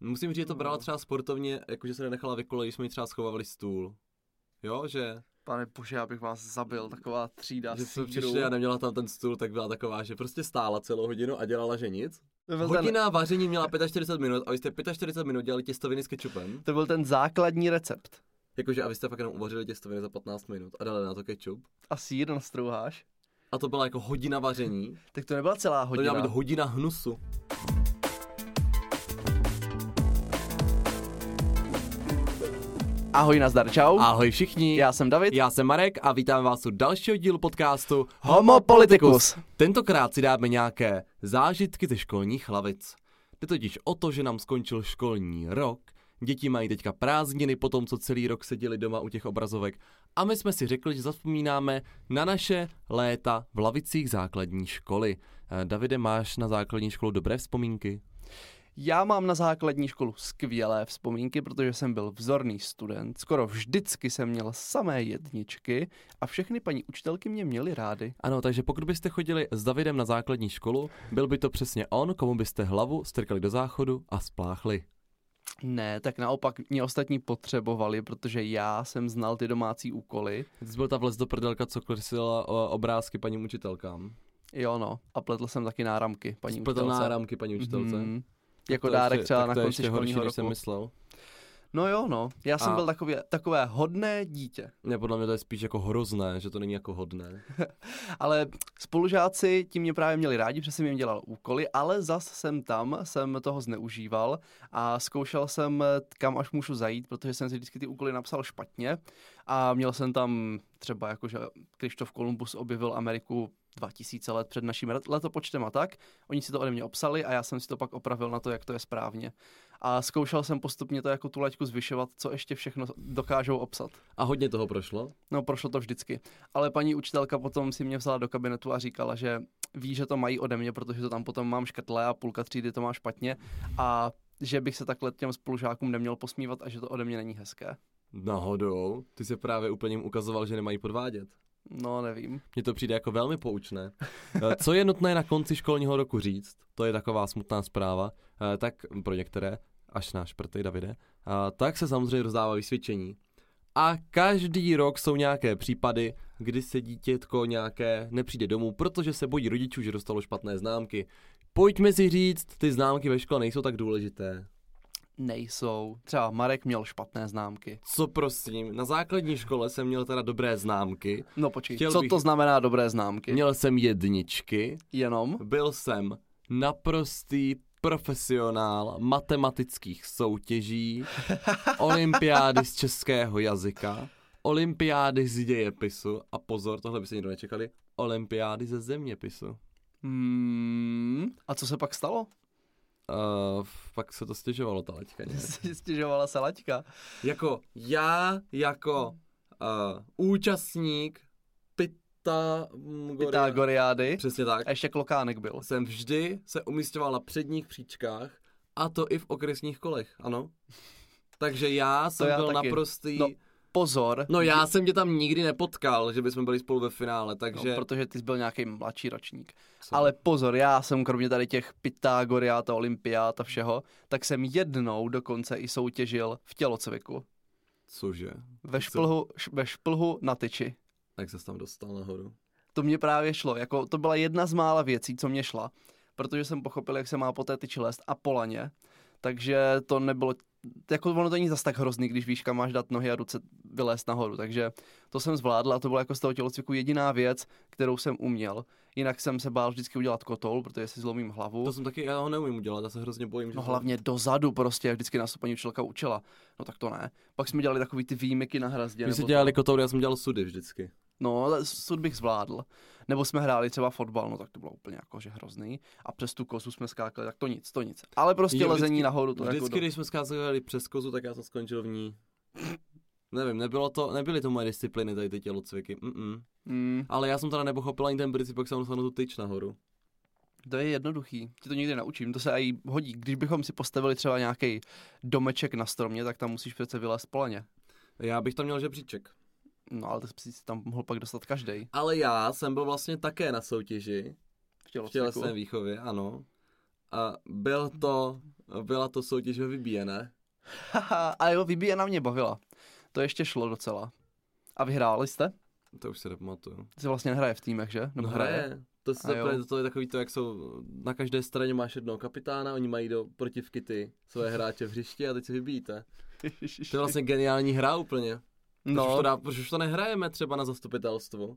Musím říct, že to brala třeba sportovně, jakože se nenechala vykolit, když jsme jí třeba schovávali stůl. Jo, že, Pane bože, já bych vás zabil, taková třída že jsme přišli a neměla tam ten stůl, tak byla taková, že prostě stála celou hodinu a dělala, že nic. To byl, ten, Hodina vaření měla 45 minut a vy jste 45 minut dělali těstoviny s kečupem. to byl ten základní recept. Jakože a vy jste fakt jenom uvařili těstoviny za 15 minut a dali na to kečup. A sír nastrouháš. A to byla jako hodina vaření. Tak to nebyla celá To hodina. měla být hodina hnusu. Ahoj, nazdar, čau. Ahoj všichni. Já jsem David. Já jsem Marek a vítám vás u dalšího dílu podcastu Homo Politicus. Tentokrát si dáme nějaké zážitky ze školních hlavic. Jde totiž o to, že nám skončil školní rok, děti mají teďka prázdniny po tom, co celý rok seděli doma u těch obrazovek a my jsme si řekli, že zavzpomínáme na naše léta v lavicích základní školy. Eh, Davide, máš na základní školu dobré vzpomínky? Já mám na základní školu skvělé vzpomínky, protože jsem byl vzorný student. Skoro vždycky jsem měl samé jedničky a všechny paní učitelky mě měly rády. Ano, takže pokud byste chodili s Davidem na základní školu, byl by to přesně on, komu byste hlavu strkali do záchodu a spláchli. Ne, tak naopak mě ostatní potřebovali, protože já jsem znal ty domácí úkoly. Ty jsi byl ta vlez do prdelka, co kresila obrázky paním učitelkám. Jo no, a pletl jsem taky náramky paní Spletl učitelce. náramky paní učitelce. Mhm. Jako dárek ještě- třeba na konci školního než jsem roku. myslel. No jo, no. Já jsem A- byl takový, takové hodné dítě. Ne, podle mě to je spíš jako hrozné, že to není jako hodné. Ale spolužáci ti mě právě měli rádi, protože jsem jim dělal úkoly, ale zas jsem tam, jsem toho zneužíval a zkoušel jsem, kam až můžu zajít, protože jsem si vždycky ty úkoly napsal špatně a měl jsem tam třeba jako, že Krištof Kolumbus objevil Ameriku 2000 let před naším let- letopočtem a tak. Oni si to ode mě obsali a já jsem si to pak opravil na to, jak to je správně. A zkoušel jsem postupně to jako tu laťku zvyšovat, co ještě všechno dokážou obsat. A hodně toho prošlo. No, prošlo to vždycky. Ale paní učitelka potom si mě vzala do kabinetu a říkala, že ví, že to mají ode mě, protože to tam potom mám škrtlé a půlka třídy to má špatně a že bych se takhle těm spolužákům neměl posmívat a že to ode mě není hezké. Náhodou, ty se právě úplně ukazoval, že nemají podvádět. No, nevím. Mně to přijde jako velmi poučné. Eh, Co je nutné na konci školního roku říct, to je taková smutná zpráva, eh, tak pro některé, až náš prty Davide, a tak se samozřejmě rozdává vysvědčení. A každý rok jsou nějaké případy, kdy se dítětko nějaké nepřijde domů, protože se bojí rodičů, že dostalo špatné známky. Pojďme si říct, ty známky ve škole nejsou tak důležité. Nejsou. Třeba Marek měl špatné známky. Co prosím, na základní škole jsem měl teda dobré známky, No počkej, Chtěl co bych- to znamená dobré známky? měl jsem jedničky, Jenom? Byl jsem naprostý profesionál matematických soutěží, olympiády z českého jazyka, olympiády z dějepisu a pozor, tohle by se nikdo nečekali, olympiády ze zeměpisu. Hmm. A co se pak stalo? Uh, pak se to stěžovalo ta laťka stěžovala se laťka. Jako já, jako uh, účastník Pythagoria, Pythagoriády. přesně tak, A ještě klokánek byl. jsem vždy se umistoval na předních příčkách a to i v okresních kolech, ano. Takže já jsem já byl taky. naprostý... No, Pozor. No já jsem tě tam nikdy nepotkal, že bychom byli spolu ve finále, No, takže... protože ty jsi byl nějaký mladší ročník. Co? Ale pozor, já jsem kromě tady těch Pythagoriát a olympiát a všeho, tak jsem jednou dokonce i soutěžil v tělocviku. Cože? Ve Co? šplhu, š- ve šplhu na tyči. Jak se tam dostal nahoru? To mě právě šlo, jako to byla jedna z mála věcí, co mě šla, protože jsem pochopil, jak se má po té tyči lézt a polaně, takže to nebylo, jako ono to není zas tak hrozný, když víš, kam máš dát nohy a ruce vylézt nahoru, takže to jsem zvládl a to byla jako z toho tělocviku jediná věc, kterou jsem uměl. Jinak jsem se bál vždycky udělat kotoul, protože si zlomím hlavu. To jsem taky, já ho neumím udělat, já se hrozně bojím, že No to- hlavně dozadu prostě, jak vždycky nás to paní učitelka učila. No tak to ne. Pak jsme dělali takový ty výjimky na hrazdě. Se to. dělali kotoury, já jsem dělal sudy vždycky. No, ale sud bych zvládl. Nebo jsme hráli třeba fotbal, no tak to bylo úplně jako že hrozný. A přes tu kozu jsme skákali, tak to nic, to nic. Ale prostě Jo, lezení vždycky- nahoru, to Vždycky, jako do... když jsme skázali přes kozu, tak já jsem skončil v ní. Nevím, nebylo to, nebyly to moje disciplíny tady ty tělocviky. Mm-mm. mm, Ale já jsem teda nepochopil ani ten princip, jak jsem dostal tu tyč nahoru. to je jednoduchý. Ti to nikdy naučím, to se i hodí. Když bychom si postavili třeba nějaký domeček na stromě, tak tam musíš přece vylézt polaně. Já bych tam měl žebříček. No ale to si tam mohl pak dostat každý Ale já jsem byl vlastně také na soutěži v v tělocviku. tělesné výchově, ano. A byl to Byla to soutěž ve vybíjené. a jo, vybíjena mě bavila. To ještě šlo docela. A vyhráli jste? To už se nepamatuju. Ty se vlastně nehraje v týmech, že? No hraje. To, se jo. to, je takový to, jak jsou, na každé straně máš jednoho kapitána, oni mají do protivky ty svoje hráče v hřišti a teď si vybíjíte. To je vlastně geniální hra úplně. No. Proč, už to dá, proč už to nehrajeme třeba na zastupitelstvu?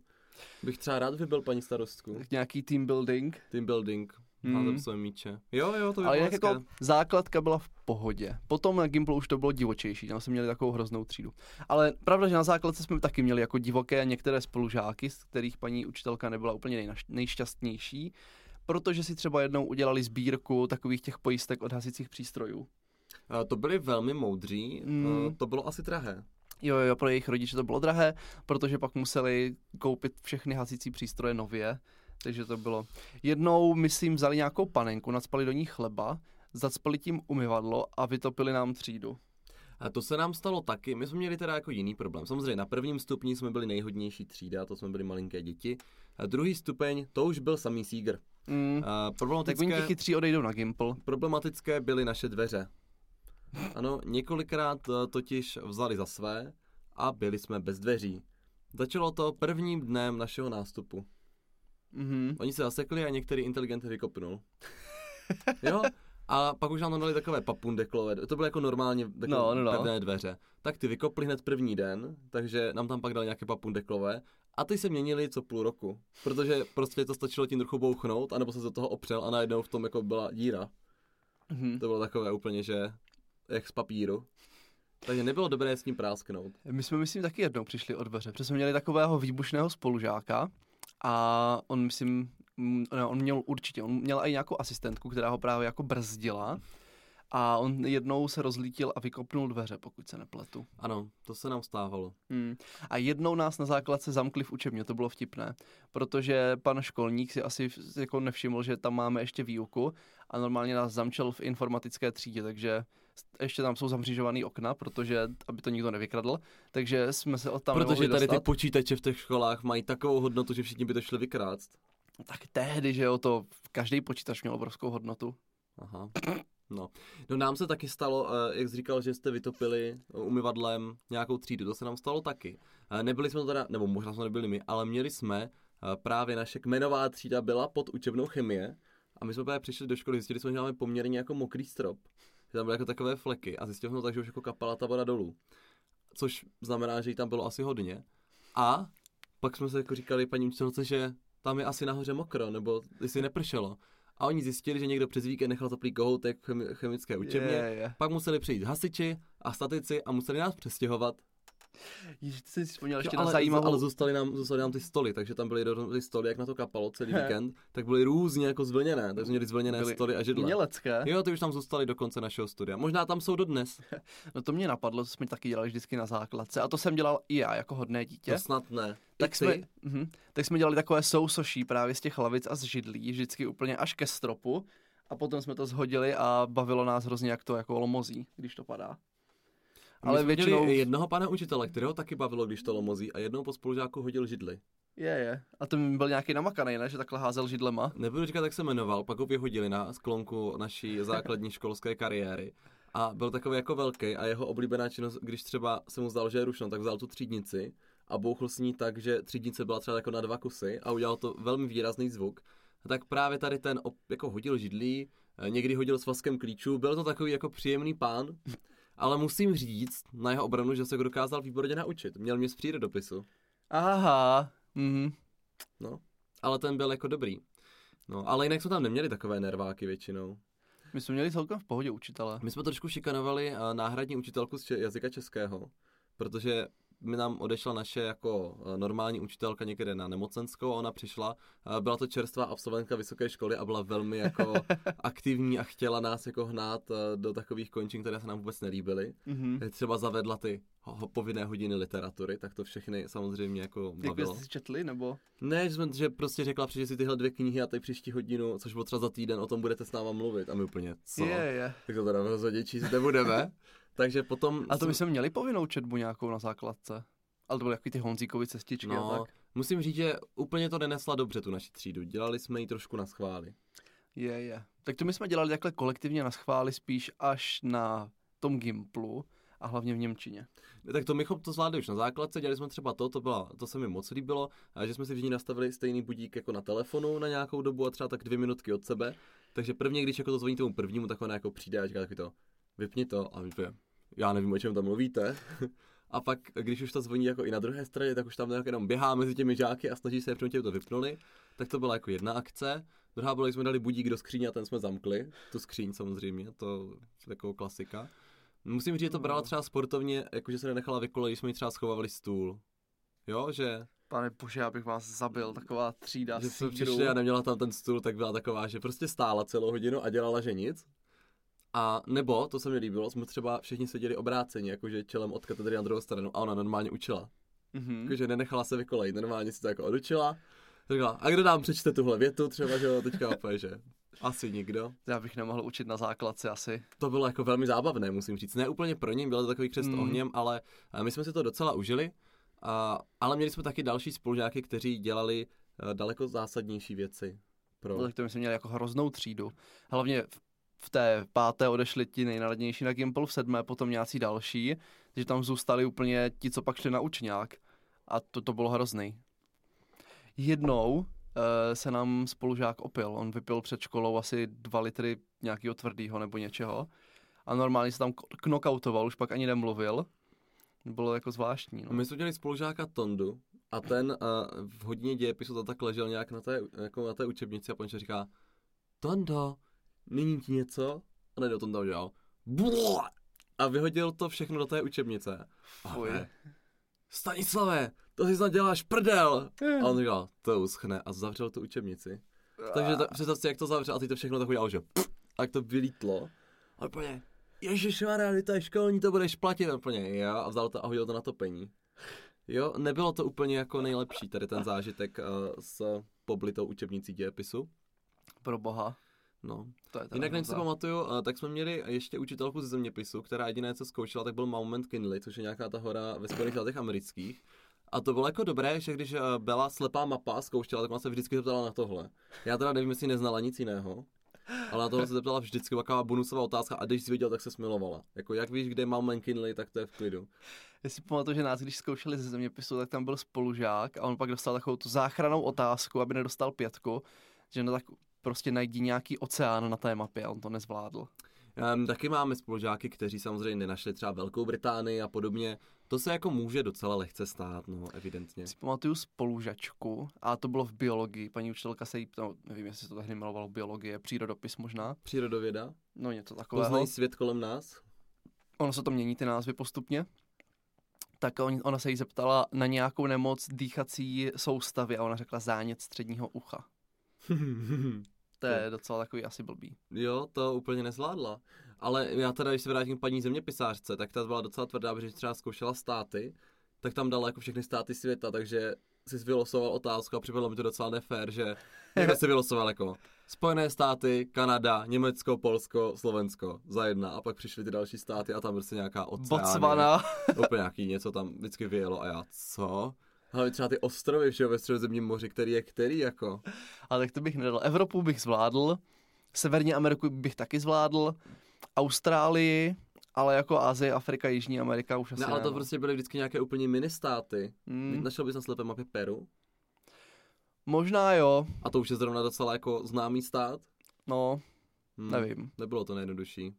Bych třeba rád vybil paní starostku. Tak nějaký team building. Team building. Hmm. Házím své míče. Jo, jo, to by Ale jinak jako základka byla v pohodě. Potom na Gimplu už to bylo divočejší, tam jsme měli takovou hroznou třídu. Ale pravda, že na základce jsme taky měli jako divoké některé spolužáky, z kterých paní učitelka nebyla úplně nejnaš- nejšťastnější, protože si třeba jednou udělali sbírku takových těch pojistek od hasicích přístrojů. A to byli velmi moudří, Mm. mm. to bylo asi drahé. Jo, jo, pro jejich rodiče to bylo drahé, protože pak museli koupit všechny hasicí přístroje nově, takže to bylo. Jednou, myslím, vzali nějakou panenku, nadspali do ní chleba, zacpali tím umyvadlo a vytopili nám třídu. A to se nám stalo taky, my jsme měli teda jako jiný problém. Samozřejmě na prvním stupni jsme byli nejhodnější třída, to jsme byli malinké děti. A druhý stupeň, to už byl samý sígr. Mm. A Tak oni problematické, ti chytří odejdou na Gimple. problematické byly naše dveře. Ano, několikrát eh, totiž vzali za své a byli jsme bez dveří. Začalo to prvním dnem našeho nástupu. Mhm. Oni se zasekli a některý inteligent vykopnul. Jo? A pak už nám tam dali takové papundeklové, to byly jako normálně takové No, no, no. pevné dveře. Tak ty vykopli hned první den, takže nám tam pak dali nějaké papundeklové a ty se měnili co půl roku. Protože prostě to stačilo tím trochu bouchnout, anebo se do toho opřel a najednou v tom jako byla díra. Mhm. To bylo takové úplně, že jak z papíru. Takže nebylo dobré s ním prásknout. My jsme, myslím, taky jednou přišli od dveře, protože jsme měli takového výbušného spolužáka a on, myslím, on měl určitě, on měl i nějakou asistentku, která ho právě jako brzdila a on jednou se rozlítil a vykopnul dveře, pokud se nepletu. Ano, to se nám stávalo. Hmm. A jednou nás na základce zamkli v učebně, to bylo vtipné, protože pan školník si asi jako nevšiml, že tam máme ještě výuku a normálně nás zamčel v informatické třídě, takže ještě tam jsou zamřížovaný okna, protože aby to nikdo nevykradl, takže jsme se od tam Protože tady ty dostat. počítače v těch školách mají takovou hodnotu, že všichni by to šli vykrást. Tak tehdy, že jo, to každý počítač měl obrovskou hodnotu. Aha. No. no nám se taky stalo, eh, jak jsi říkal, že jste vytopili eh, umyvadlem nějakou třídu, to se nám stalo taky. Eh, Nebyli jsme to teda, nebo možná jsme nebyli my, ale měli jsme, právě naše kmenová třída byla pod učebnou chemie a my jsme právě přišli do školy, zjistili jsme, že máme poměrně jako mokrý strop, že tam byly jako takové fleky a zjistili jsme tak, že už jako kapala ta voda dolů. Což znamená, že jí tam bylo asi hodně. A pak jsme se jako říkali paní učitelce, že tam je asi nahoře mokro, nebo jestli nepršelo. A oni zjistili, že někdo přes víkend nechal teplý kohoutek v chemi- chemické učebně. Je, je. Pak museli přijít hasiči a statici a museli nás přestěhovat. Ty jsi si vzpomněl ještě na ale, zajímavou... ale zůstaly, nám, zůstaly nám ty stoly, takže tam byly ty stoly, jak na to kapalo celý víkend, tak byly různě jako zvlněné, takže měli zvlněné Byly stoly a židle. Umělecké. Jo, ty už tam zůstaly do konce našeho studia. Možná tam jsou dodnes. No to mě napadlo, to jsme taky dělali vždycky na základce a to jsem dělal i já jako hodné dítě. To snad ne. tak jsme, mhm, tak jsme dělali takové sousoší právě z těch lavic a z židlí, vždycky úplně až ke stropu a potom jsme to zhodili a bavilo nás hrozně, jak to jako lomozí, když to padá. Ale většinou... jednoho pana učitele, kterého taky bavilo, když to lomozí a jednou po spolužáku hodil židli. Je, je. A ten byl nějaký namakaný, ne? Že takhle házel židlema. Nebudu říkat, jak se jmenoval, pak ho vyhodili na sklonku naší základní školské kariéry. A byl takový jako velký a jeho oblíbená činnost, když třeba se mu zdal, že je rušno, tak vzal tu třídnici a bouchl s ní tak, že třídnice byla třeba jako na dva kusy a udělal to velmi výrazný zvuk. Tak právě tady ten op, jako hodil židlí, eh, někdy hodil svazkem klíčů, byl to takový jako příjemný pán, ale musím říct na jeho obranu, že se ho dokázal výborně naučit. Měl mě z přírodopisu. Aha. Mhm. No, ale ten byl jako dobrý. No, ale jinak jsme tam neměli takové nerváky většinou. My jsme měli celkem v pohodě učitele. My jsme trošku šikanovali eh, náhradní učitelku z jazyka českého, protože mi nám odešla naše jako eh, normální učitelka někde na nemocenskou a ona přišla, eh, byla to čerstvá absolventka vysoké školy a byla velmi jako aktivní a chtěla nás jako hnát eh, do takových končin, které se nám vůbec nelíbily. Mhm. Třeba zavedla ty ho- povinné hodiny literatury, tak to všechny samozřejmě jako Jak bavilo. jste si četli, nebo? Ne, že, jsme, že prostě řekla, přijde si tyhle dvě knihy a teď příští hodinu, což bylo třeba za týden, o tom budete s náma mluvit. A my úplně, co? Je, je. Tak to teda rozhodně číst nebudeme. Takže potom... A to my jsme měli povinnou četbu nějakou na základce. Ale to byly takový ty Honzíkovy cestičky No, a tak. musím říct, že úplně to nenesla dobře tu naši třídu. Dělali jsme ji trošku na schvály. Je, je. Tak to my jsme dělali takhle kolektivně na schvály spíš až na tom Gimplu a hlavně v Němčině. Tak to mychom to zvládli už na základce, dělali jsme třeba to, to, byla, to se mi moc líbilo, a že jsme si všichni nastavili stejný budík jako na telefonu na nějakou dobu a třeba tak dvě minutky od sebe. Takže prvně, když jako to zvoní tomu prvnímu, tak on jako přijde a říká takový to, vypni to a vypne. Já nevím, o čem tam mluvíte. A pak, když už to zvoní jako i na druhé straně, tak už tam nějak jenom běhá mezi těmi žáky a snaží se, aby to vypnuli. Tak to byla jako jedna akce. Druhá byla, že jsme dali budík do skříně a ten jsme zamkli. Tu skříň samozřejmě, to je jako klasika. Musím říct, že to brala třeba sportovně, jakože se nenechala vykolet, když jsme jí třeba schovávali stůl. Jo, že... Pane bože, abych vás zabil, taková třída Že jsme přišli a neměla tam ten stůl, tak byla taková, že prostě stála celou hodinu a dělala, že nic. A nebo, to se mi líbilo, jsme třeba všichni seděli obráceně, jakože čelem od katedry na druhou stranu a ona normálně učila. Mm-hmm. Jakože nenechala se vykolejit, normálně si to jako odučila. Řekla, a kdo nám přečte tuhle větu, třeba, že jo, teďka opět, že asi nikdo. Já bych nemohl učit na základce asi. To bylo jako velmi zábavné, musím říct. Ne úplně pro ně, bylo to takový křest mm. ohněm, ale eh, my jsme si to docela užili. A, ale měli jsme taky další spolužáky, kteří dělali uh, daleko zásadnější věci. Pro... No, tak to my jsme měli jako hroznou třídu. Hlavně v, v té páté odešli ti nejnaladnější na Gimple, v sedmé potom nějací další, takže tam zůstali úplně ti, co pak šli na učňák. A to, to bylo hrozný. Jednou uh, se nám spolužák opil. On vypil před školou asi dva litry nějakého tvrdého nebo něčeho. A normálně se tam knockoutoval, už pak ani nemluvil. Bylo jako zvláštní. No. My jsme měli spolužáka Tondu a ten uh, v hodině dějepisu to tak ležel nějak na té, jako na té učebnici a pan říká Tondo, není ti něco? A najednou Tonda udělal a vyhodil to všechno do té učebnice. Fuj. Stanislave, to si snad děláš prdel. A on říkal, to uschne a zavřel tu učebnici. Takže ta, představ si, jak to zavřel a ty to všechno tak udělal, že a jak to vylítlo. A úplně, Ježíš to je školní, to budeš platit úplně, jo, a vzal to a hodil to na topení. Jo, nebylo to úplně jako nejlepší tady ten zážitek uh, s poblitou učebnicí dějepisu. Pro boha. No. To je Jinak než si pamatuju, uh, tak jsme měli ještě učitelku ze zeměpisu, která jediné, co zkoušela, tak byl Mount McKinley, což je nějaká ta hora ve Spojených státech amerických. A to bylo jako dobré, že když byla slepá mapa zkoušela, tak ona se vždycky zeptala na tohle. Já teda nevím, jestli neznala nic jiného. Ale na toho se zeptala vždycky taková bonusová otázka a když jsi viděl, tak se smilovala. Jako jak víš, kde mám McKinley, tak to je v klidu. Já si pamatuju, že nás, když zkoušeli ze zeměpisu, tak tam byl spolužák a on pak dostal takovou tu záchranou otázku, aby nedostal pětku, že no tak prostě najdi nějaký oceán na té mapě a on to nezvládl. Um, taky máme spolužáky, kteří samozřejmě nenašli třeba Velkou Británii a podobně. To se jako může docela lehce stát, no, evidentně. Si pamatuju spolužačku a to bylo v biologii. Paní učitelka se jí, no, nevím, jestli se to tehdy jmenovalo biologie, přírodopis možná. Přírodověda? No, něco takového. Poznají svět kolem nás? Ono se to mění, ty názvy postupně. Tak ona se jí zeptala na nějakou nemoc dýchací soustavy a ona řekla zánět středního ucha. To je docela takový asi blbý. Jo, to úplně nezvládla. Ale já teda, když se vrátím k paní zeměpisářce, tak ta byla docela tvrdá, protože třeba zkoušela státy, tak tam dala jako všechny státy světa, takže si vylosoval otázku a připadlo mi to docela nefér, že někdo si vylosoval jako Spojené státy, Kanada, Německo, Polsko, Slovensko za jedna a pak přišly ty další státy a tam prostě nějaká oceánie. Botswana. Úplně nějaký něco tam vždycky vyjelo a já co? Ale třeba ty ostrovy všeho ve středozemním moři, který je který jako? Ale tak to bych nedal. Evropu bych zvládl, Severní Ameriku bych taky zvládl, Austrálii, ale jako Azie, Afrika, Jižní Amerika už asi ne. ale to ne, no. prostě byly vždycky nějaké úplně mini státy. Hmm. Našel bys na slepé mapě Peru? Možná jo. A to už je zrovna docela jako známý stát? No, hmm. nevím. Nebylo to nejjednodušší.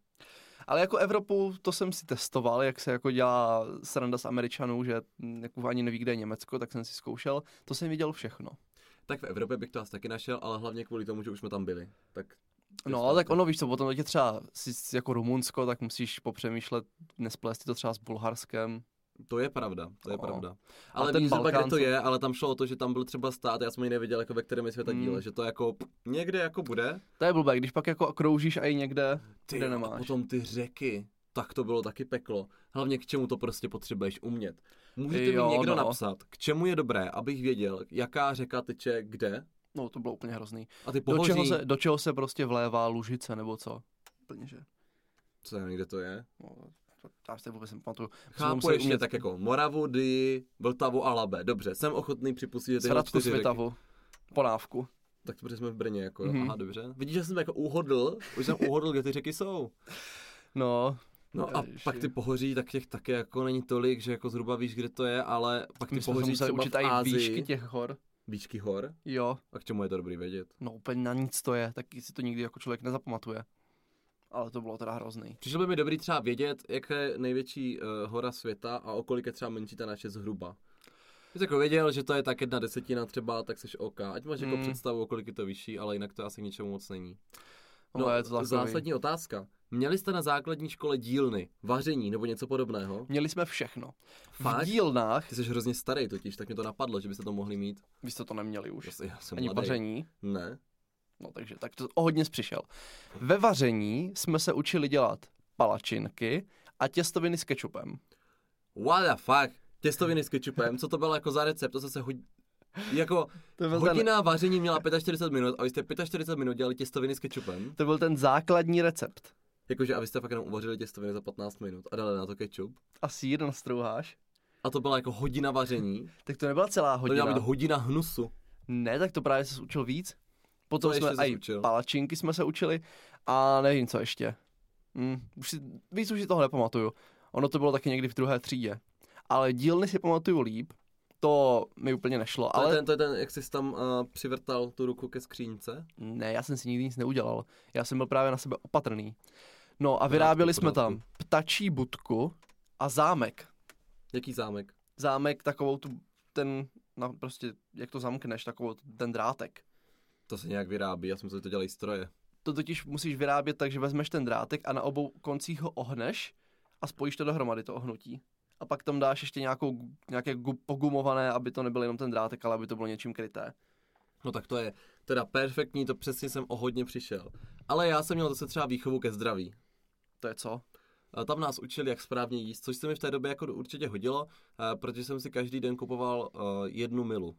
Ale jako Evropu, to jsem si testoval, jak se jako dělá sranda z Američanů, že jako ani neví, kde je Německo, tak jsem si zkoušel. To jsem viděl všechno. Tak v Evropě bych to asi taky našel, ale hlavně kvůli tomu, že už jsme tam byli. Tak No, ale tak ono, víš co, potom tě třeba si jako Rumunsko, tak musíš popřemýšlet, nesplést to třeba s Bulharskem. To je pravda, to je no. pravda. Ale ten Balkán, kde to je, ale tam šlo o to, že tam byl třeba stát, já jsem ji neviděl, jako ve kterém je světa díle, mm. že to jako někde jako bude. To je blbé, když pak jako kroužíš a i někde, ty, kde nemáš. A potom ty řeky, tak to bylo taky peklo. Hlavně k čemu to prostě potřebuješ umět. Můžete jo, mi někdo no. napsat, k čemu je dobré, abych věděl, jaká řeka teče kde? No, to bylo úplně hrozný. A ty pohoří... do, čeho se, do čeho se prostě vlévá lužice, nebo co? Úplně, že... Co nevím, kde to je? No, já si vůbec nepamatuju. Chápu ještě umět... tak jako Moravu, Dy, Vltavu a Labe. Dobře, jsem ochotný připustit, že ty čtyři Svitavu, Ponávku. Tak to protože jsme v Brně, jako, mm-hmm. Mhm. aha, dobře. Vidíš, že jsem jako uhodl, už jsem uhodl, kde ty řeky jsou. No, No a pak ty pohoří, tak těch taky jako není tolik, že jako zhruba víš, kde to je, ale pak ty my se pohoří třeba učit v i Ázii. výšky těch hor. Výšky hor? Jo, A k čemu je to dobrý vědět? no úplně na nic to je, taky si to nikdy jako člověk nezapamatuje. Ale to bylo teda hrozný. Přišlo by mi dobrý třeba vědět, jaká je největší uh, hora světa a o kolik je třeba menší ta naše zhruba. Když jako věděl, že to je tak jedna desetina třeba, tak jsi OK. Ať máš jako Mm. představu, o kolik je to vyšší, ale jinak to asi k ničemu moc není. No, je to takový. zásadní otázka. Měli jste na základní škole dílny, vaření nebo něco podobného? Měli jsme všechno. Fakt? V dílnách, Ty jsi hrozně starý totiž, tak mě to napadlo, že byste to mohli mít. vy jste to neměli už. Já jsem Ani mladý. vaření. Ne. No takže tak to o hodně přišel. Ve vaření jsme se učili dělat palačinky a těstoviny s kečupem. What the fuck? Těstoviny s kečupem, co to bylo jako za recept? To se hodí... Jako To byl, hodina vaření měla 45 minut a vy jste 45 minut dělali těstoviny s kečupem. ten, to byl ten základní recept. Jakože a vy jste fakt jenom uvařili těstoviny za 15 minut a dali na to kečup. A sír nastrouháš. A to byla jako hodina vaření. Tak to nebyla celá To měla hodina. být hodina hnusu. Ne, tak to právě se učil víc. Potom Co jsme učil? palačinky jsme se učili a nevím co ještě. Hm, už si, víc už si toho nepamatuju. Ono to bylo taky někdy v druhé třídě. Ale dílny si pamatuju líp. To mi úplně nešlo. To, ale je ten, to je ten, jak jsi tam uh, přivrtal tu ruku ke skřínce. Ne, já jsem si nikdy nic neudělal. Já jsem byl právě na sebe opatrný. No a vyráběli jsme tam ptačí budku a zámek. Jaký zámek? Zámek takovou tu, ten, no prostě, jak to zamkneš, takovou ten drátek. To se nějak vyrábí, já jsem myslel, že to dělají stroje. To totiž musíš vyrábět tak, že vezmeš ten drátek a na obou koncích ho ohneš a spojíš to dohromady, to ohnutí. A pak tam dáš ještě nějakou, nějaké gu, pogumované, aby to nebyl jenom ten drátek, ale aby to bylo něčím kryté. No tak to je teda perfektní, to přesně jsem o hodně přišel. Ale já jsem měl zase třeba výchovu ke zdraví. To je co? A tam nás učili, jak správně jíst, což se mi v té době jako určitě hodilo, eh, protože jsem si každý den kupoval uh, jednu milu.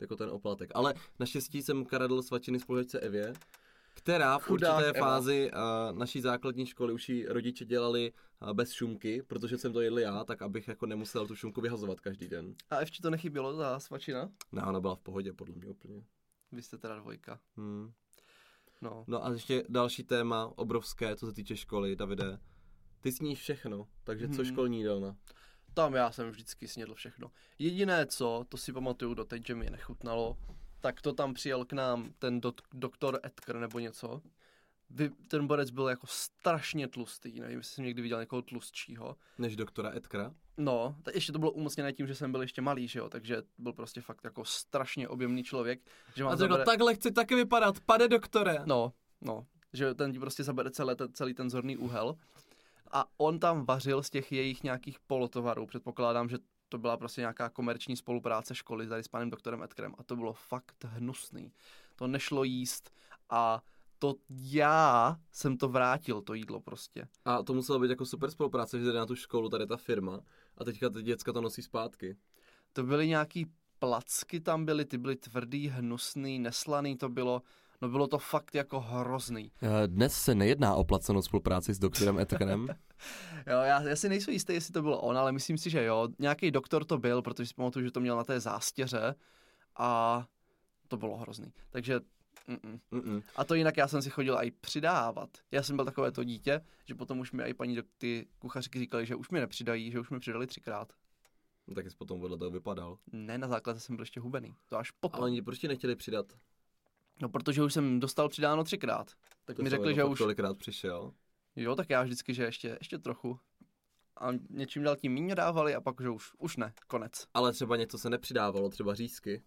Jako ten oplatek. Ale naštěstí jsem kradl svačiny spolužečce Evě, která v Chudák určité Eva. fázi uh, naší základní školy už jí rodiče dělali uh, bez šumky, protože jsem to jedl já, tak abych jako nemusel tu šumku vyhazovat každý den. A ještě to nechybělo, ta svačina? No, ona byla v pohodě, podle mě úplně. Vy jste teda dvojka. Hmm. No. No a ještě další téma, obrovské, co se týče školy, Davide. Ty sníš všechno, takže co Hmm. školní jídelna? Tam já jsem vždycky snědl všechno. Jediné co, to si pamatuju doteď, že mi nechutnalo, tak to tam přijel k nám ten dot, doktor Edgar nebo něco. Vy, ten borec byl jako strašně tlustý, nevím, jestli jsem někdy viděl někoho tlustšího. Než doktora Edkra? No, tak ještě to bylo umocněné tím, že jsem byl ještě malý, že jo, takže byl prostě fakt jako strašně objemný člověk. Že A to řekl, zabere... takhle chci taky vypadat, pane doktore. No, no, že ten ti prostě zabere celé ten, celý ten zorný úhel. A on tam vařil z těch jejich nějakých polotovarů. Předpokládám, že to byla prostě nějaká komerční spolupráce školy tady s panem doktorem Edkrem. A to bylo fakt hnusný. To nešlo jíst a to já jsem to vrátil, to jídlo prostě. A to muselo být jako super spolupráce, že jde na tu školu, tady ta firma, a teďka ty děcka to nosí zpátky. To byly nějaký placky tam byly, ty byly tvrdý, hnusný, neslaný to bylo. No bylo to fakt jako hrozný. Dnes se nejedná o placenou spolupráci s doktorem Edkrem. Jo, já, já si nejsem jistý, jestli to bylo on, ale myslím si, že jo. Nějaký doktor to byl, protože si pamatuju, že to měl na té zástěře a to bylo hrozný. Takže mm-mm. Mm-mm. A to jinak já jsem si chodil i přidávat. Já jsem byl takové to dítě, že potom už mi i paní dok- ty kuchařky říkali, že už mi nepřidají, že už mi přidali třikrát. No, taky jsi potom podle toho vypadal. Ne, na základě jsem byl ještě hubený. To až potom. Ale oni proč ti nechtěli přidat? No, protože už jsem dostal přidáno třikrát. Tak To mi řekli, že už... Tolikrát přišel. Jo, tak já vždycky, že ještě, ještě trochu. A něčím dál tím méně dávali a pak, že už, už ne, konec. Ale třeba něco se nepřidávalo, třeba řízky.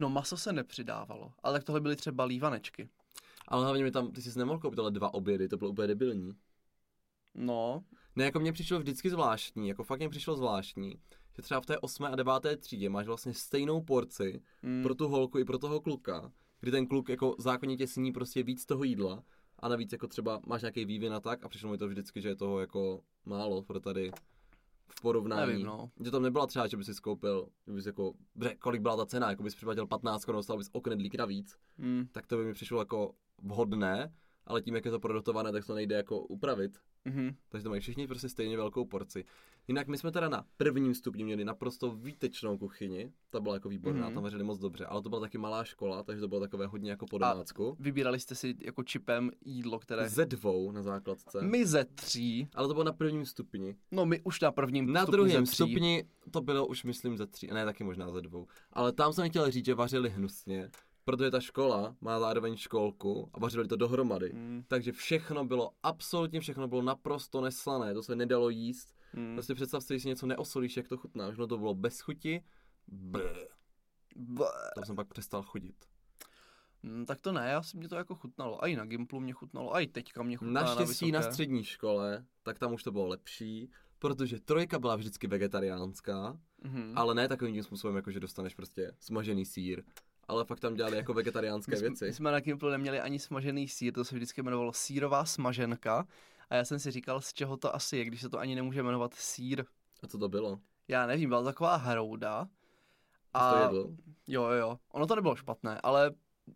No maso se nepřidávalo, ale tak tohle byly třeba lívanečky. Ale hlavně mi tam, ty jsi nemohl koupit ale dva obědy, to bylo úplně debilní. No, Ne, jako mně přišlo vždycky zvláštní, jako fakt mě přišlo zvláštní, že třeba v té 8. a 9. třídě máš vlastně stejnou porci mm, pro tu holku i pro toho kluka, kdy ten kluk jako zákonitě sní prostě víc toho jídla a navíc jako třeba máš nějaký vývin a tak a přišlo mi to vždycky, že je toho jako málo pro tady v porovnání. Nevím, no. Že tam nebyla třeba, že bys si skoupil, že bys jako, bre, kolik byla ta cena, jako bys připlatil 15 korun, dostal bys o knedlík navíc, mm, tak to by mi přišlo jako vhodné, ale tím, jak je to prodotované, tak to nejde jako upravit. Mhm. Takže to mají všichni prostě stejně velkou porci. Jinak my jsme teda na prvním stupni měli naprosto výtečnou kuchyni, ta byla jako výborná, Mhm. tam vařili moc dobře, ale to byla taky malá škola, takže to bylo takové hodně jako po domácku. Vybírali jste si jako čipem jídlo, které... Ze dvou na základce. My ze tří, Ale to bylo na prvním stupni. no my už na prvním Na stupni druhém stupni to bylo už myslím ze tří, ne taky možná ze dvou. Ale tam jsem chtěl říct, že vařili hnusně, protože ta škola má zároveň školku a vařili to dohromady. Mm, Takže všechno bylo, absolutně všechno bylo naprosto neslané, to se nedalo jíst. mm. Prostě představ si, když si něco neosolíš, jak to chutná. Všechno to bylo bez chuti. Bleh. Bleh. Tam jsem pak přestal chodit. Mm, tak to ne, já si mě to jako chutnalo. A i na Gimplu mě chutnalo, a i teďka mě chutná Naštěstí na, na střední škole, tak tam už to bylo lepší, protože trojka byla vždycky vegetariánská, Mhm. ale ne takovým tím způsobem, jako že dostaneš prostě smažený sír, ale fakt tam dělali jako vegetariánské My jsme, věci. my jsme na Gimplu neměli ani smažený sír, to se vždycky jmenovalo sírová smaženka. A já jsem si říkal, z čeho to asi je, když se to ani nemůže jmenovat sír. A co to bylo? Já nevím, byla taková hrouda. A... To jedl? jo, jo, jo. Ono to nebylo špatné, ale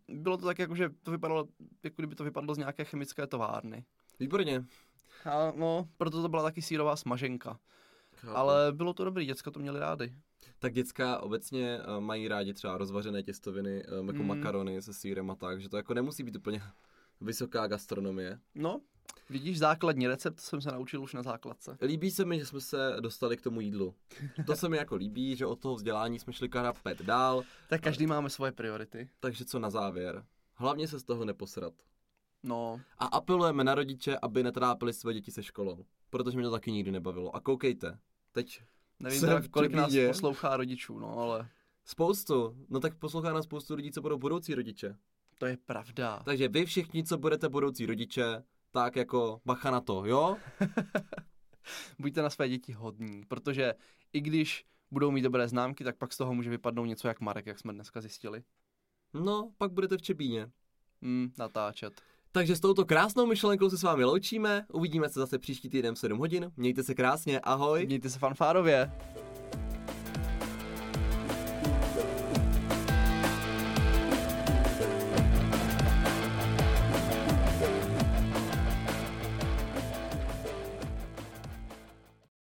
bylo to tak, jako, že to vypadalo, jako kdyby to vypadlo z nějaké chemické továrny. Výborně. A no, proto to byla taky sírová smaženka. Chápu. Ale bylo to dobrý, děcka to měli rády. Tak děcka obecně uh, mají rádi třeba rozvařené těstoviny, um, jako Mm. makarony se sírem a tak, že to jako nemusí být úplně vysoká gastronomie. No, vidíš, základní recept jsem se naučil už na základce. Líbí se mi, že jsme se dostali k tomu jídlu. To se mi jako líbí, že od toho vzdělání jsme šli karapet dál, Tak každý máme svoje priority. takže co na závěr? Hlavně se z toho neposrat. No, A apelujeme na rodiče, aby netrápili své děti se školou, protože mě to taky nikdy nebavilo. A koukejte, teď nevím, teda, kolik nás poslouchá rodičů, no, ale spoustu, no tak poslouchá nás spoustu lidí, co budou budoucí rodiče. to je pravda. Takže vy všichni, co budete budoucí rodiče, tak jako bacha na to, jo? Buďte na své děti hodní, protože i když budou mít dobré známky, tak pak z toho může vypadnout něco jak Marek, jak jsme dneska zjistili. No, pak budete v Čebíně. Hmm, natáčet. Takže s touto krásnou myšlenkou se s vámi loučíme, uvidíme se zase příští týden v 7 hodin, mějte se krásně, ahoj. Mějte se fanfárově.